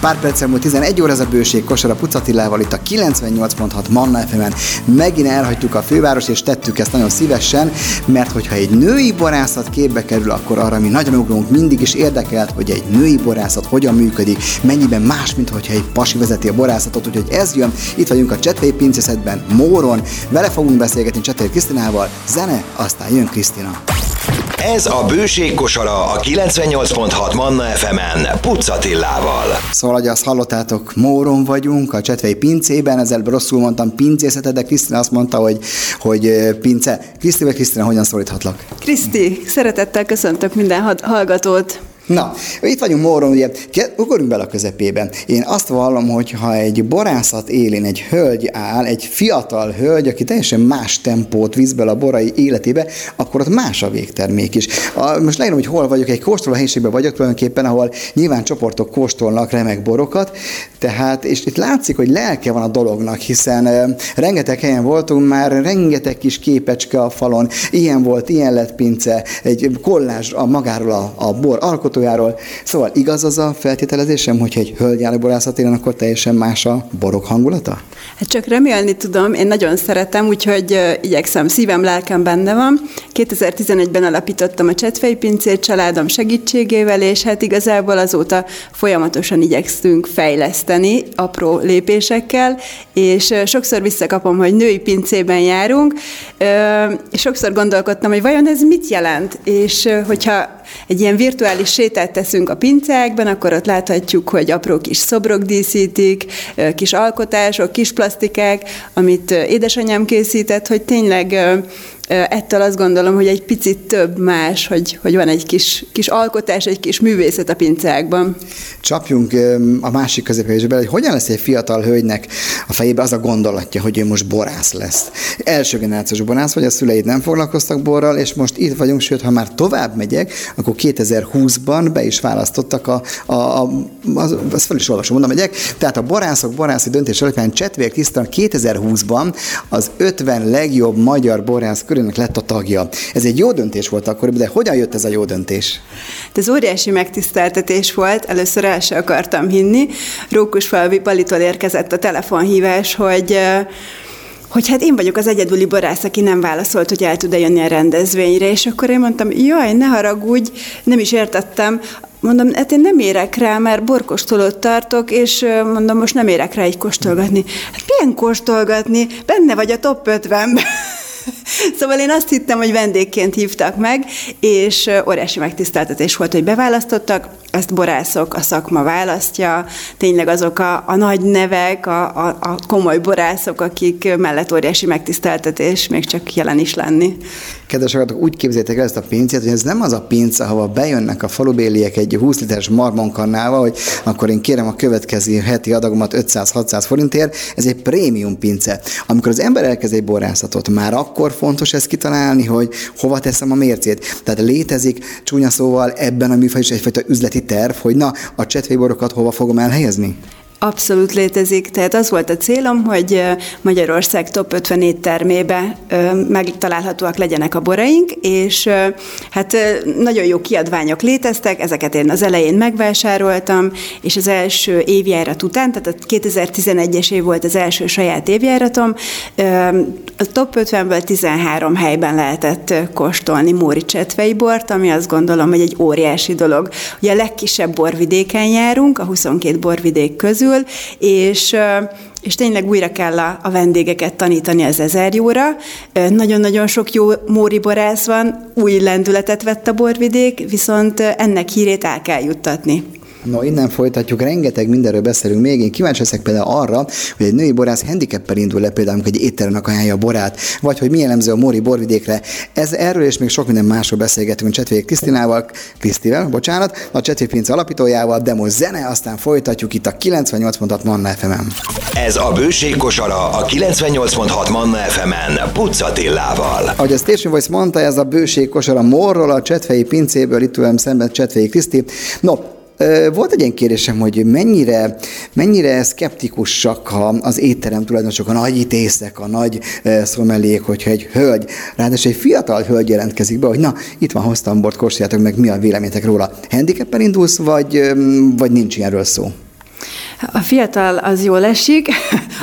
Pár perc múlt 11 óra ez a bőség kosara Pucatillával itt a 98.6 Manna fm Megint elhagytuk a főváros, és tettük ezt nagyon szívesen, mert hogyha egy női borászat képbe kerül, akkor arra mi nagyon ugrunk, mindig is érdekelt, hogy egy női borászat hogyan működik, mennyiben más, mint hogyha egy pasi vezeti a borászatot, úgyhogy ez jön. Itt vagyunk a Csetvei pincészetben, Móron, vele fogunk beszélgetni Csetvei Krisztinával, zene, aztán jön Krisztina. Ez a Bőség kosara a 98.6 Manna FM-en Pucatillával. Szóval, hogy azt hallottátok, Móron vagyunk, a Csetvei pincében, ezzel rosszul mondtam pincészete, de Krisztina azt mondta, hogy, hogy pince. Kriszti vagy Krisztina, hogyan szólíthatlak? Kriszti, szeretettel köszöntök minden hallgatót. Na, itt vagyunk Móron, ugye, ugorjunk bele a közepében. Én azt vallom, hogy ha egy borászat élén egy hölgy áll, egy fiatal hölgy, aki teljesen más tempót visz bele a borai életébe, akkor ott más a végtermék is. A, most leírom, hogy hol vagyok, egy kóstoló helyiségben vagyok tulajdonképpen, ahol nyilván csoportok kóstolnak remek borokat, tehát, és itt látszik, hogy lelke van a dolognak, hiszen e, rengeteg helyen voltunk már, rengeteg kis képecske a falon, ilyen volt, ilyen lett pince, egy kollázs a magáról a, a bor alkotó autójáról. Szóval igaz az a feltételezésem, hogyha egy hölgy áll a borászatéren, akkor teljesen más a borok hangulata? Hát csak remélni tudom, én nagyon szeretem, úgyhogy igyekszem, szívem, lelkem benne van. 2011-ben alapítottam a Csetvei Pincét családom segítségével, és hát igazából azóta folyamatosan igyekszünk fejleszteni apró lépésekkel, és sokszor visszakapom, hogy női pincében járunk, és sokszor gondolkodtam, hogy vajon ez mit jelent, és hogyha egy ilyen virtuális sétát teszünk a pincákban, akkor ott láthatjuk, hogy apró kis szobrok díszítik, kis alkotások, kis plastikák, amit édesanyám készített, hogy tényleg ettől azt gondolom, hogy egy picit több más, hogy, hogy van egy kis, kis alkotás, egy kis művészet a pincákban. Csapjunk a másik középhelyeségbe, hogy hogyan lesz egy fiatal hölgynek a fejébe az a gondolatja, hogy ő most borász lesz. Első generációs borász, vagy a szüleid nem foglalkoztak borral, és most itt vagyunk, sőt, ha már tovább megyek, akkor 2020-ban be is választottak a, a, a az, azt fel is olvasom, mondom, megyek, tehát a borászok borászi döntés alapján Csetvér Krisztán 2020-ban az 50 legjobb magyar borász körül körülnek lett a tagja. Ez egy jó döntés volt akkor, de hogyan jött ez a jó döntés? Ez óriási megtiszteltetés volt, először el sem akartam hinni. Rókusfalvi Palitól érkezett a telefonhívás, hogy hogy hát én vagyok az egyedüli borász, aki nem válaszolt, hogy el tud-e jönni a rendezvényre, és akkor én mondtam, jaj, ne haragudj, nem is értettem, Mondom, hát én nem érek rá, mert borkostolót tartok, és mondom, most nem érek rá egy kóstolgatni. Hát milyen kóstolgatni? Benne vagy a top 50-ben. szóval én azt hittem, hogy vendégként hívtak meg, és óriási megtiszteltetés volt, hogy beválasztottak. Ezt borászok, a szakma választja, tényleg azok a, a nagy nevek, a, a, a komoly borászok, akik mellett óriási megtiszteltetés még csak jelen is lenni. Kedves hallgatók, úgy képzeljétek el ezt a pincét, hogy ez nem az a pince, ahova bejönnek a falubéliek egy 20 literes marmonkannával, hogy akkor én kérem a következő heti adagomat 500-600 forintért, ez egy prémium pince. Amikor az ember elkezd egy borászatot, már akkor fontos ezt kitalálni, hogy hova teszem a mércét. Tehát létezik csúnya szóval ebben a műfaj is egyfajta üzleti terv, hogy na, a csetvéborokat hova fogom elhelyezni? Abszolút létezik, tehát az volt a célom, hogy Magyarország top 50 éttermébe megtalálhatóak legyenek a boraink, és hát nagyon jó kiadványok léteztek, ezeket én az elején megvásároltam, és az első évjárat után, tehát a 2011-es év volt az első saját évjáratom, a top 50-ből 13 helyben lehetett kóstolni Móri Csetvei bort, ami azt gondolom, hogy egy óriási dolog. Ugye a legkisebb borvidéken járunk, a 22 borvidék közül, közül, és és tényleg újra kell a, a vendégeket tanítani az ezer jóra. Nagyon-nagyon sok jó móri borász van, új lendületet vett a borvidék, viszont ennek hírét el kell juttatni. No, innen folytatjuk, rengeteg mindenről beszélünk még. Én kíváncsi leszek például arra, hogy egy női borász handicappel indul le például, amikor egy étteremnek ajánlja a borát, vagy hogy milyen jellemző a Móri borvidékre. Ez erről és még sok minden másról beszélgetünk Csetvék Krisztinával, Krisztivel, bocsánat, a Csetvék Pince alapítójával, de most zene, aztán folytatjuk itt a 98.6 Manna fm -en. Ez a bőség kosara a 98.6 Manna FM-en Pucatillával. Ahogy a Station Voice mondta, ez a bőség kosara Morról, a Csetvei pincéből, itt tőlem szemben Csetvei Kriszti. No, volt egy ilyen kérdésem, hogy mennyire, mennyire szkeptikusak az étterem tulajdonosok, a nagy ítészek, a nagy szomelék, hogyha egy hölgy, ráadásul egy fiatal hölgy jelentkezik be, hogy na, itt van, hoztam bort, kóstoljátok meg, mi a véleményetek róla. Handicappen indulsz, vagy, vagy nincs ilyenről szó? A fiatal az jól esik.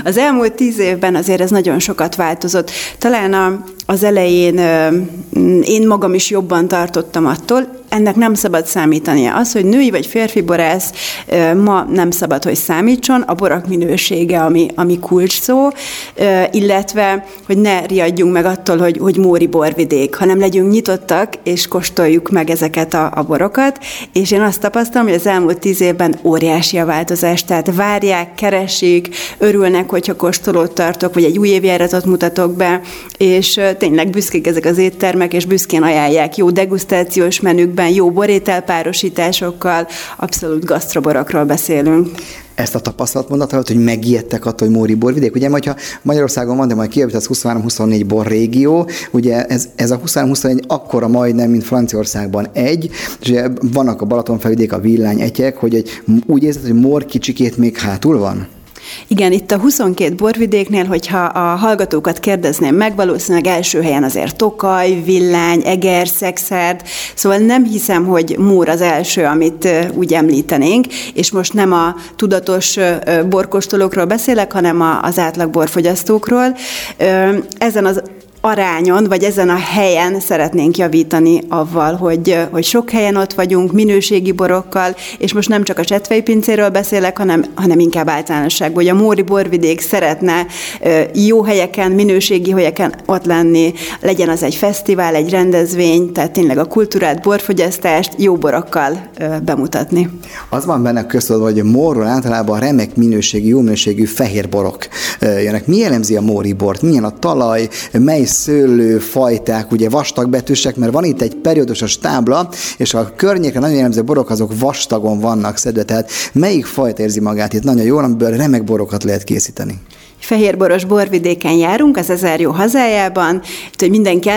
Az elmúlt tíz évben azért ez nagyon sokat változott. Talán a, az elején én magam is jobban tartottam attól, ennek nem szabad számítania. Az, hogy női vagy férfi borász ma nem szabad, hogy számítson, a borak minősége, ami, ami kulcs szó, illetve, hogy ne riadjunk meg attól, hogy, hogy Móri borvidék, hanem legyünk nyitottak, és kóstoljuk meg ezeket a, a borokat, és én azt tapasztalom, hogy az elmúlt tíz évben óriási a változás, tehát várják, keresik, örülnek, hogyha kóstolót tartok, vagy egy új évjáratot mutatok be, és tényleg büszkék ezek az éttermek, és büszkén ajánlják jó degustációs menükben, jó borételpárosításokkal, abszolút gasztroborokról beszélünk ezt a tapasztalat alatt, hogy megijedtek attól, hogy Móri borvidék. Ugye, hogyha Magyarországon van, de majd kijövít az 23-24 bor régió, ugye ez, ez a 23-24 akkora majdnem, mint Franciaországban egy, és ugye vannak a Balaton felvidék, a villány egyek, hogy egy, úgy érzed, hogy Mór kicsikét még hátul van? Igen, itt a 22 borvidéknél, hogyha a hallgatókat kérdezném meg, valószínűleg első helyen azért Tokaj, Villány, Eger, Szexárd, szóval nem hiszem, hogy Múr az első, amit úgy említenénk, és most nem a tudatos borkostolókról beszélek, hanem az átlag borfogyasztókról. Ezen az arányon, vagy ezen a helyen szeretnénk javítani avval, hogy, hogy sok helyen ott vagyunk, minőségi borokkal, és most nem csak a csetvei pincéről beszélek, hanem, hanem inkább általánosságban, hogy a Móri borvidék szeretne jó helyeken, minőségi helyeken ott lenni, legyen az egy fesztivál, egy rendezvény, tehát tényleg a kultúrát, borfogyasztást jó borokkal bemutatni. Az van benne köztudva, hogy Mórról általában remek minőségű, jó minőségű fehér borok jönnek. Mi jellemzi a Móri bort? Milyen a talaj, mely szőlőfajták, ugye vastagbetűsek, mert van itt egy periódusos tábla, és a környéken nagyon jellemző borok azok vastagon vannak szedve, tehát melyik fajta érzi magát itt nagyon jól, amiből remek borokat lehet készíteni? Fehérboros borvidéken járunk, az ezer jó hazájában, hogy mindenki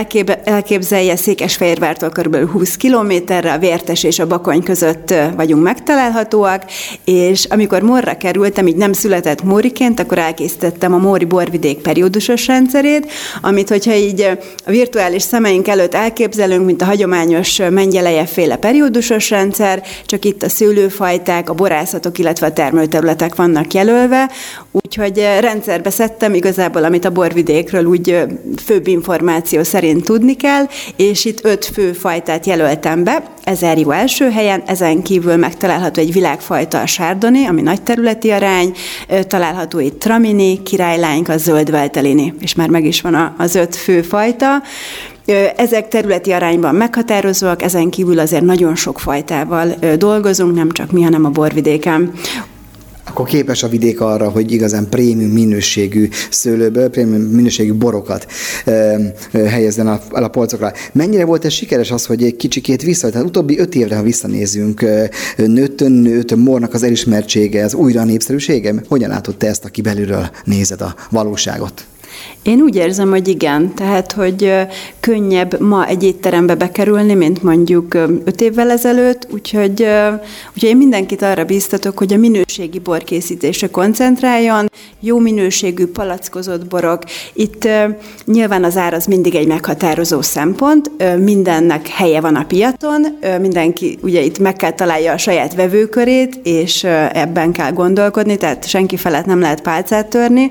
elképzelje, Székesfehérvártól kb. 20 kilométerre, a Vértes és a Bakony között vagyunk megtalálhatóak, és amikor Morra kerültem, így nem született Móriként, akkor elkészítettem a Móri borvidék periódusos rendszerét, amit hogyha így a virtuális szemeink előtt elképzelünk, mint a hagyományos mengyeleje féle periódusos rendszer, csak itt a szőlőfajták, a borászatok, illetve a termőterületek vannak jelölve, úgyhogy rendszer rendszerbe szedtem igazából, amit a borvidékről úgy főbb információ szerint tudni kell, és itt öt fő fajtát jelöltem be. Ezer jó első helyen, ezen kívül megtalálható egy világfajta a sárdoni, ami nagy területi arány, található itt tramini, királylányka, zöld veltelini, és már meg is van az öt fő fajta. Ezek területi arányban meghatározóak, ezen kívül azért nagyon sok fajtával dolgozunk, nem csak mi, hanem a borvidéken akkor képes a vidék arra, hogy igazán prémium minőségű szőlőből, prémium minőségű borokat helyezzen a, a polcokra. Mennyire volt ez sikeres az, hogy egy kicsikét vissza, tehát utóbbi öt évre, ha visszanézünk, nőtt, nőtt mornak az elismertsége, az újra népszerűsége? Hogyan látod te ezt, aki belülről nézed a valóságot? Én úgy érzem, hogy igen. Tehát, hogy könnyebb ma egy étterembe bekerülni, mint mondjuk öt évvel ezelőtt, úgyhogy, úgyhogy én mindenkit arra bíztatok, hogy a minőségi borkészítésre koncentráljon, jó minőségű palackozott borok. Itt nyilván az ár az mindig egy meghatározó szempont, mindennek helye van a piaton, mindenki ugye itt meg kell találja a saját vevőkörét, és ebben kell gondolkodni, tehát senki felett nem lehet pálcát törni.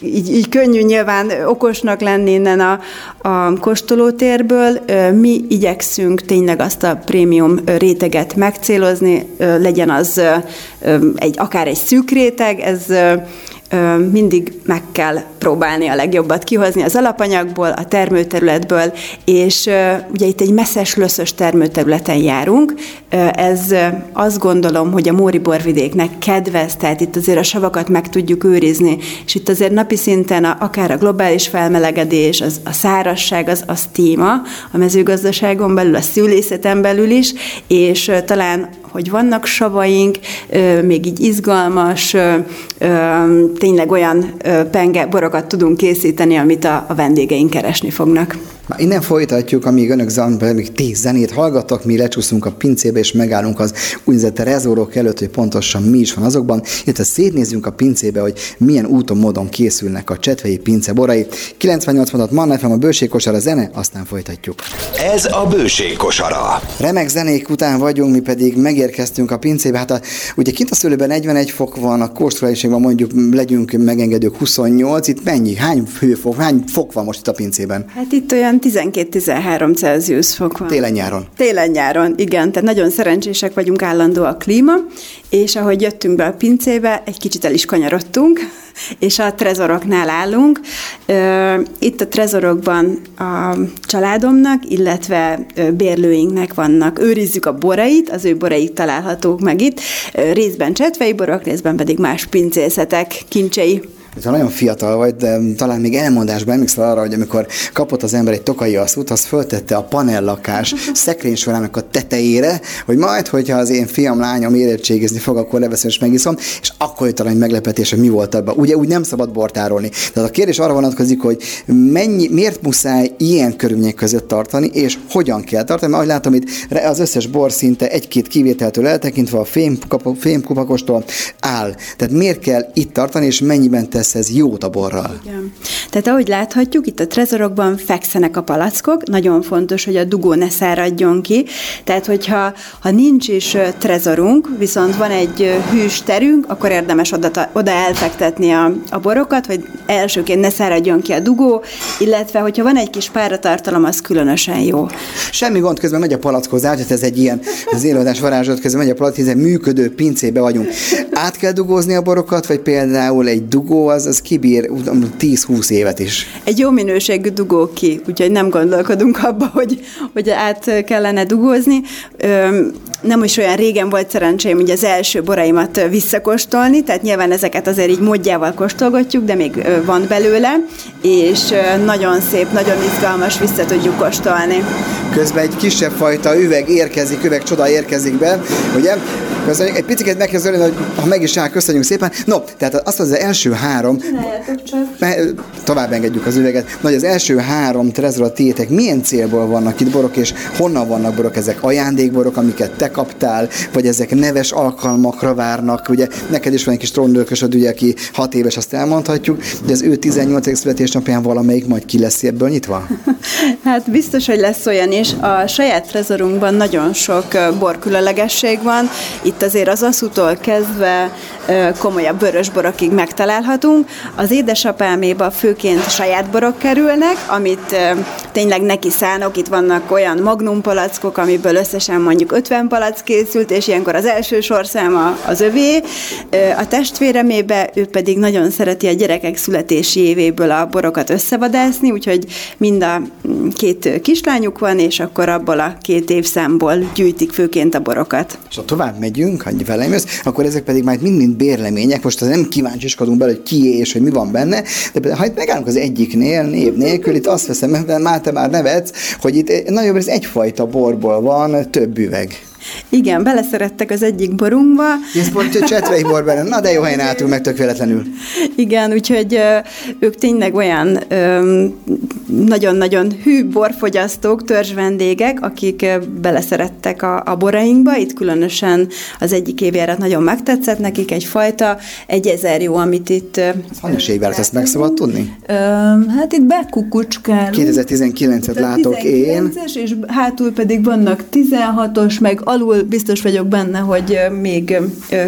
Így, így könnyű nyilván okosnak lenni innen a, a kóstolótérből. Mi igyekszünk tényleg azt a prémium réteget megcélozni, legyen az egy, akár egy szűk réteg, ez mindig meg kell próbálni a legjobbat kihozni az alapanyagból, a termőterületből, és ugye itt egy messzes, löszös termőterületen járunk. Ez azt gondolom, hogy a Móri borvidéknek kedvez, tehát itt azért a savakat meg tudjuk őrizni, és itt azért napi szinten a, akár a globális felmelegedés, az, a szárasság, az, az téma a mezőgazdaságon belül, a szülészeten belül is, és talán hogy vannak savaink, még így izgalmas, tényleg olyan penge borokat tudunk készíteni, amit a, a vendégeink keresni fognak. Már innen folytatjuk, amíg önök zamban, még tíz zenét hallgattak, mi lecsúszunk a pincébe, és megállunk az úgynevezett rezorok előtt, hogy pontosan mi is van azokban, illetve szétnézzünk a pincébe, hogy milyen úton, módon készülnek a csetvei pince borai. 98 mondat Manna a bőségkosar a zene, aztán folytatjuk. Ez a bőségkosara. Remek zenék után vagyunk, mi pedig megérkeztünk a pincébe. Hát a, ugye kint a szőlőben 41 fok van, a kóstolásban mondjuk legyünk megengedők 28, itt mennyi? Hány hőfok, hány fok van most itt a pincében? Hát itt olyan 12-13 Celsius fok van. Télen-nyáron. Télen-nyáron, igen. Tehát nagyon szerencsések vagyunk, állandó a klíma, és ahogy jöttünk be a pincébe, egy kicsit el is kanyarodtunk, és a trezoroknál állunk. Itt a trezorokban a családomnak, illetve bérlőinknek vannak, őrizzük a borait, az ő boraik találhatók meg itt, részben csetvei borok, részben pedig más pincészetek kincsei ha nagyon fiatal vagy, de talán még elmondásban emlékszel arra, hogy amikor kapott az ember egy tokai asszút, az föltette a panellakás szekrénysorának a tetejére, hogy majd, hogyha az én fiam, lányom érettségizni fog, akkor leveszem és megiszom, és akkor jött egy meglepetés, hogy mi volt abban. Ugye úgy nem szabad bortárolni. Tehát a kérdés arra vonatkozik, hogy mennyi, miért muszáj ilyen körülmények között tartani, és hogyan kell tartani, mert ahogy látom itt az összes bor szinte egy-két kivételtől eltekintve a fém, fémkupakostól áll. Tehát miért kell itt tartani, és mennyiben tesz ez jót a borral. Igen. Tehát ahogy láthatjuk, itt a trezorokban fekszenek a palackok, nagyon fontos, hogy a dugó ne száradjon ki, tehát hogyha ha nincs is trezorunk, viszont van egy hűs terünk, akkor érdemes oda, oda elfektetni a, a borokat, hogy elsőként ne száradjon ki a dugó, illetve hogyha van egy kis páratartalom, az különösen jó. Semmi gond, közben megy a palackozás, tehát ez egy ilyen, az élőadás varázslat közben megy a palack, hiszen működő pincébe vagyunk. Át kell dugózni a borokat, vagy például egy dugó az, az kibír 10-20 évet is. Egy jó minőségű dugó ki, úgyhogy nem gondolkodunk abba, hogy, hogy át kellene dugózni. Nem is olyan régen volt szerencsém hogy az első boraimat visszakóstolni, tehát nyilván ezeket azért így módjával kóstolgatjuk, de még van belőle, és nagyon szép, nagyon izgalmas, vissza tudjuk kóstolni. Közben egy kisebb fajta üveg érkezik, üveg csoda érkezik be, ugye? Köszönjük. Egy picit meg kell hogy ha meg is áll, köszönjük szépen. No, tehát azt az, az első három, tovább engedjük az üveget, hogy az első három trezora tiétek milyen célból vannak itt borok, és honnan vannak borok? Ezek ajándékborok, amiket te kaptál, vagy ezek neves alkalmakra várnak? Ugye neked is van egy kis trónőkösöd, ugye, aki hat éves, azt elmondhatjuk, hogy az ő 18. születésnapján valamelyik majd ki lesz ebből nyitva? Hát biztos, hogy lesz olyan is. A saját trezorunkban nagyon sok borkülönlegesség van. Itt azért az aszútól kezdve komolyabb vörösborokig megtalálhatunk. Az édesapáméba főként saját borok kerülnek, amit tényleg neki szánok. Itt vannak olyan magnum palackok, amiből összesen mondjuk 50 palack készült, és ilyenkor az első sorszáma az övé. A testvéremébe ő pedig nagyon szereti a gyerekek születési évéből a borokat összevadászni, úgyhogy mind a mm, két kislányuk van, és akkor abból a két évszámból gyűjtik főként a borokat. És ha tovább megyünk, ha velem jössz, akkor ezek pedig majd mind-mind bérlemények. Most az nem kíváncsiskodunk bele, hogy ki és hogy mi van benne, de ha itt megállunk az egyiknél, név nélkül, itt azt veszem, mert már te már nevetsz, hogy itt nagyobb ez egyfajta borból van több üveg. Igen, beleszerettek az egyik borunkba. Ez pont csetvei bor benne. Na de jó helyen álltunk meg tök véletlenül. Igen, úgyhogy ők tényleg olyan nagyon-nagyon hű borfogyasztók, törzs vendégek, akik beleszerettek a, a borainkba. Itt különösen az egyik évjárat nagyon megtetszett nekik, egyfajta, egy ezer jó, amit itt... Hanyas évjárat, ezt meg szabad tudni? Hát itt bekukucskál. 2019-et látok 19-es, én. és hátul pedig vannak 16-os, meg alul biztos vagyok benne, hogy még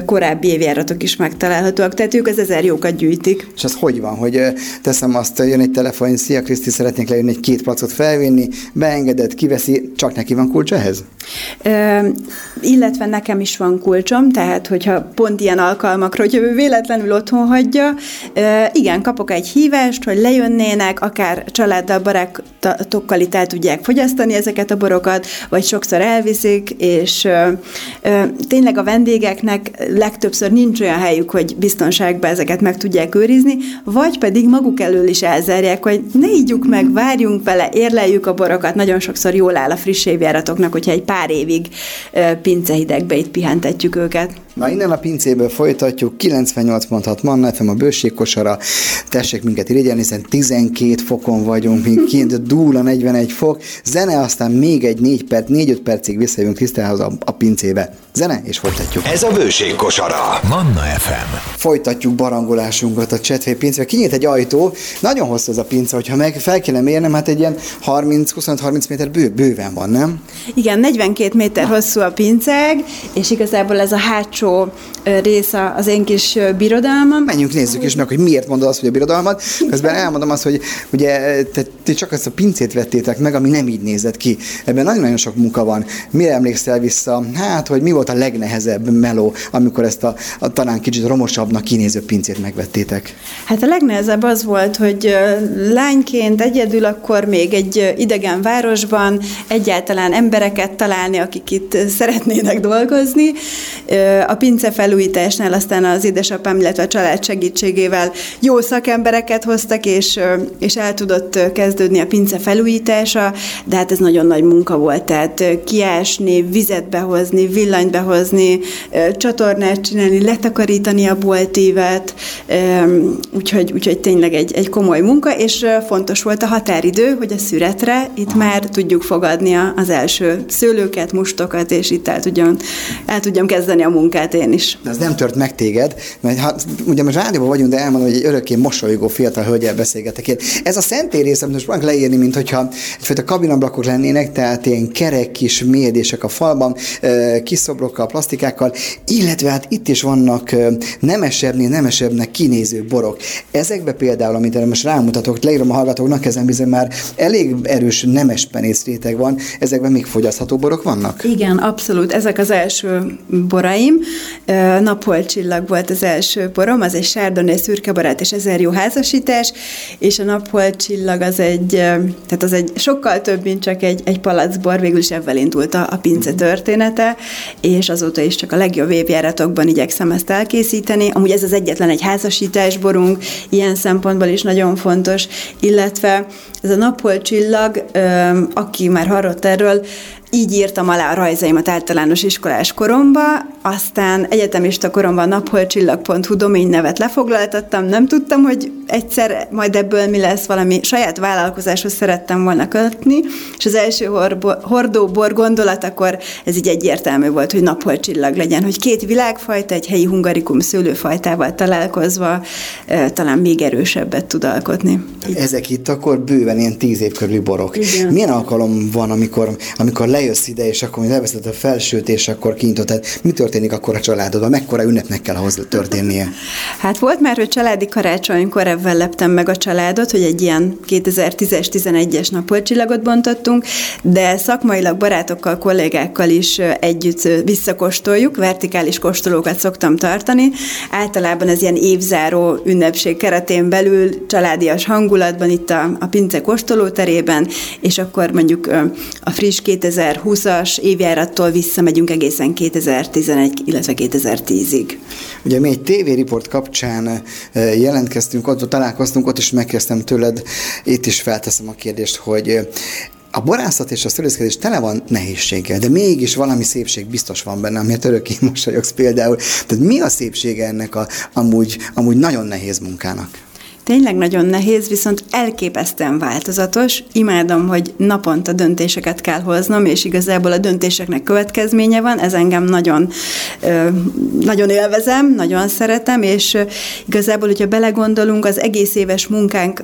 korábbi évjáratok is megtalálhatóak, tehát ők az ezer jókat gyűjtik. És az hogy van, hogy teszem azt, jön egy telefon, szia Kriszti, szeretnék lejönni egy két placot felvinni, beengedett, kiveszi, csak neki van kulcs ehhez? Ö, illetve nekem is van kulcsom, tehát hogyha pont ilyen alkalmakra, hogyha ő véletlenül otthon hagyja, ö, igen, kapok egy hívást, hogy lejönnének, akár családdal, barátokkal itt el tudják fogyasztani ezeket a borokat, vagy sokszor elviszik, és és tényleg a vendégeknek legtöbbször nincs olyan helyük, hogy biztonságban ezeket meg tudják őrizni, vagy pedig maguk elől is elzárják, hogy ne ígyuk meg, várjunk vele, érleljük a borokat. Nagyon sokszor jól áll a friss évjáratoknak, hogyha egy pár évig pincehidegbe itt pihentetjük őket. Na innen a pincéből folytatjuk, 98.6 Manna FM a bőségkosara, tessék minket irigyelni, hiszen 12 fokon vagyunk, még kint dúl a 41 fok, zene, aztán még egy 4 perc, 4-5 percig visszajövünk Krisztához a, a pincébe. Zene, és folytatjuk. Ez a bőségkosara. Manna FM. Folytatjuk barangolásunkat a Csetvé pincébe. Kinyílt egy ajtó, nagyon hosszú ez a pince, hogyha meg fel kéne mérnem, hát egy ilyen 30-25-30 méter bő, bőven van, nem? Igen, 42 méter hosszú a pinceg, és igazából ez a hátsó része az én kis birodalmam. Menjünk, nézzük is meg, hogy miért mondod azt, hogy a birodalmad. Közben elmondom azt, hogy ugye te, te csak ezt a pincét vettétek meg, ami nem így nézett ki. Ebben nagyon-nagyon sok munka van. Mire emlékszel vissza? Hát, hogy mi volt a legnehezebb meló, amikor ezt a, a talán kicsit romosabbnak kinéző pincét megvettétek? Hát a legnehezebb az volt, hogy lányként egyedül akkor még egy idegen városban egyáltalán embereket találni, akik itt szeretnének dolgozni. A pince felújításnál aztán az édesapám, illetve a család segítségével jó szakembereket hoztak, és, és el tudott kezdődni a pince felújítása, de hát ez nagyon nagy munka volt, tehát kiásni, vizet behozni, villanyt behozni, csatornát csinálni, letakarítani a boltívet, úgyhogy, úgyhogy tényleg egy, egy komoly munka, és fontos volt a határidő, hogy a szüretre itt már tudjuk fogadni az első szőlőket, mustokat, és itt el tudjam, el tudjam kezdeni a munkát én is. De ez nem tört meg téged, mert ha, ugye most rádióban vagyunk, de elmondom, hogy egy örökké mosolygó fiatal hölgyel beszélgetek én. Ez a szentély része, most meg leírni, mint hogyha egyfajta kabinablakok lennének, tehát ilyen kerek kis mélyedések a falban, kis szobrokkal, plastikákkal, illetve hát itt is vannak nemesebbnél nemesebbnek kinéző borok. Ezekbe például, amit erre most rámutatok, leírom a hallgatóknak, ezen bizony már elég erős nemes penész réteg van, ezekben még fogyasztható borok vannak? Igen, abszolút. Ezek az első boraim. Napholcsillag volt az első borom, az egy sárdonné szürkebarát és ezer jó házasítás, és a napholcsillag az egy, tehát az egy sokkal több, mint csak egy, egy palacbor, végül is ebben indult a, a pince története, és azóta is csak a legjobb évjáratokban igyekszem ezt elkészíteni. Amúgy ez az egyetlen egy házasításborunk, ilyen szempontból is nagyon fontos, illetve ez a naphol-csillag, aki már hallott erről, így írtam alá a rajzaimat általános iskolás koromba, aztán egyetemista koromban napholcsillag.hu domény nevet lefoglaltattam, nem tudtam, hogy egyszer majd ebből mi lesz, valami saját vállalkozáshoz szerettem volna kötni, és az első hordóbor gondolat, akkor ez így egyértelmű volt, hogy napholcsillag legyen, hogy két világfajta, egy helyi hungarikum szőlőfajtával találkozva talán még erősebbet tud alkotni. Ezek itt akkor bőven ilyen tíz év körüli borok. Igen. Milyen alkalom van, amikor, amikor le lejössz ide, és akkor leveszed a felsőt, és akkor kinyitott. Tehát mi történik akkor a családodban? Mekkora ünnepnek kell ahhoz történnie? Hát volt már, hogy családi karácsonykor ebben leptem meg a családot, hogy egy ilyen 2010-es, 11-es napolcsillagot bontottunk, de szakmailag barátokkal, kollégákkal is együtt visszakostoljuk, vertikális kóstolókat szoktam tartani. Általában ez ilyen évzáró ünnepség keretén belül, családias hangulatban, itt a, a Pince kóstolóterében, és akkor mondjuk a friss 2000 2020-as évjárattól visszamegyünk egészen 2011, illetve 2010-ig. Ugye mi egy tévériport kapcsán eh, jelentkeztünk, ott találkoztunk, ott is megkezdtem tőled, itt is felteszem a kérdést, hogy eh, a borászat és a szőlészkedés tele van nehézséggel, de mégis valami szépség biztos van benne, amiért örökké mosolyogsz például. Tehát mi a szépsége ennek a amúgy, amúgy nagyon nehéz munkának? Tényleg nagyon nehéz, viszont elképesztően változatos. Imádom, hogy naponta döntéseket kell hoznom, és igazából a döntéseknek következménye van, ez engem nagyon, nagyon élvezem, nagyon szeretem, és igazából, hogyha belegondolunk, az egész éves munkánk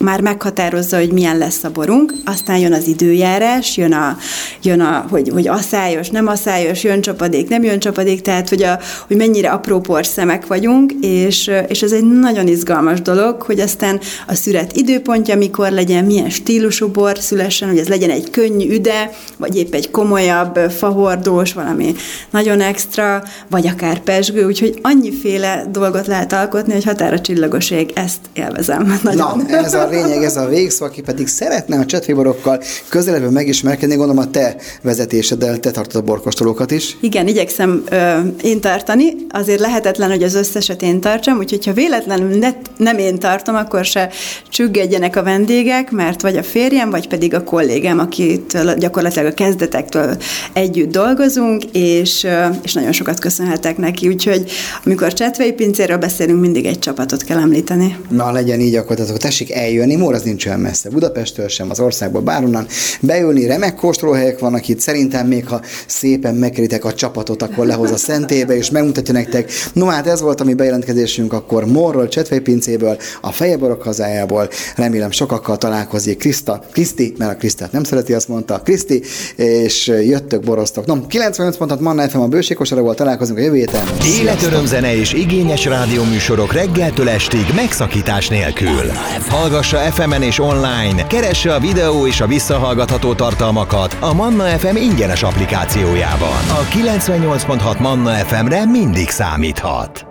már meghatározza, hogy milyen lesz a borunk, aztán jön az időjárás, jön a, jön a hogy, hogy asszályos, nem asszályos, jön csapadék, nem jön csapadék, tehát hogy, a, hogy mennyire apró porszemek vagyunk, és, és ez egy nagyon izgalmas dolog, hogy aztán a szüret időpontja mikor legyen, milyen stílusú bor szülessen, hogy ez legyen egy könnyű üde, vagy épp egy komolyabb, fahordós, valami nagyon extra, vagy akár pesgő, úgyhogy annyiféle dolgot lehet alkotni, hogy határa csillagos ég, ezt élvezem. Nagyon. Na, ez a lényeg, ez a végszó, aki pedig szeretne a csetvéborokkal közelebb megismerkedni, gondolom a te vezetéseddel, te tartod a borkostolókat is. Igen, igyekszem ö, én tartani, azért lehetetlen, hogy az összeset én tartsam, úgyhogy ha véletlenül ne, nem én tartom, akkor se csüggedjenek a vendégek, mert vagy a férjem, vagy pedig a kollégám, akit gyakorlatilag a kezdetektől együtt dolgozunk, és, és nagyon sokat köszönhetek neki, úgyhogy amikor csetvei pincéről beszélünk, mindig egy csapatot kell említeni. Na, legyen így, akkor tessék eljönni, Mór az nincs olyan messze, Budapesttől sem, az országból bárhonnan, beülni, remek kóstolóhelyek vannak itt, szerintem még ha szépen megkeritek a csapatot, akkor lehoz a szentébe, és megmutatja nektek. No hát ez volt a mi bejelentkezésünk, akkor Morról, Csetvei pincéből, a Fejeborok hazájából, remélem sokakkal találkozik Krista, Kriszti, mert a Krisztát nem szereti, azt mondta Kriszti, és jöttök, boroztok. No, 98 pontot Manna FM a bőségkosaraból találkozunk a jövő héten. Életörömzene és igényes rádióműsorok reggeltől estig megszakítás nélkül. Hallgassa FM-en és online, keresse a videó és a visszahallgatható tartalmakat a Manna FM ingyenes applikációjában. A 98.6 Manna FM-re mindig számíthat.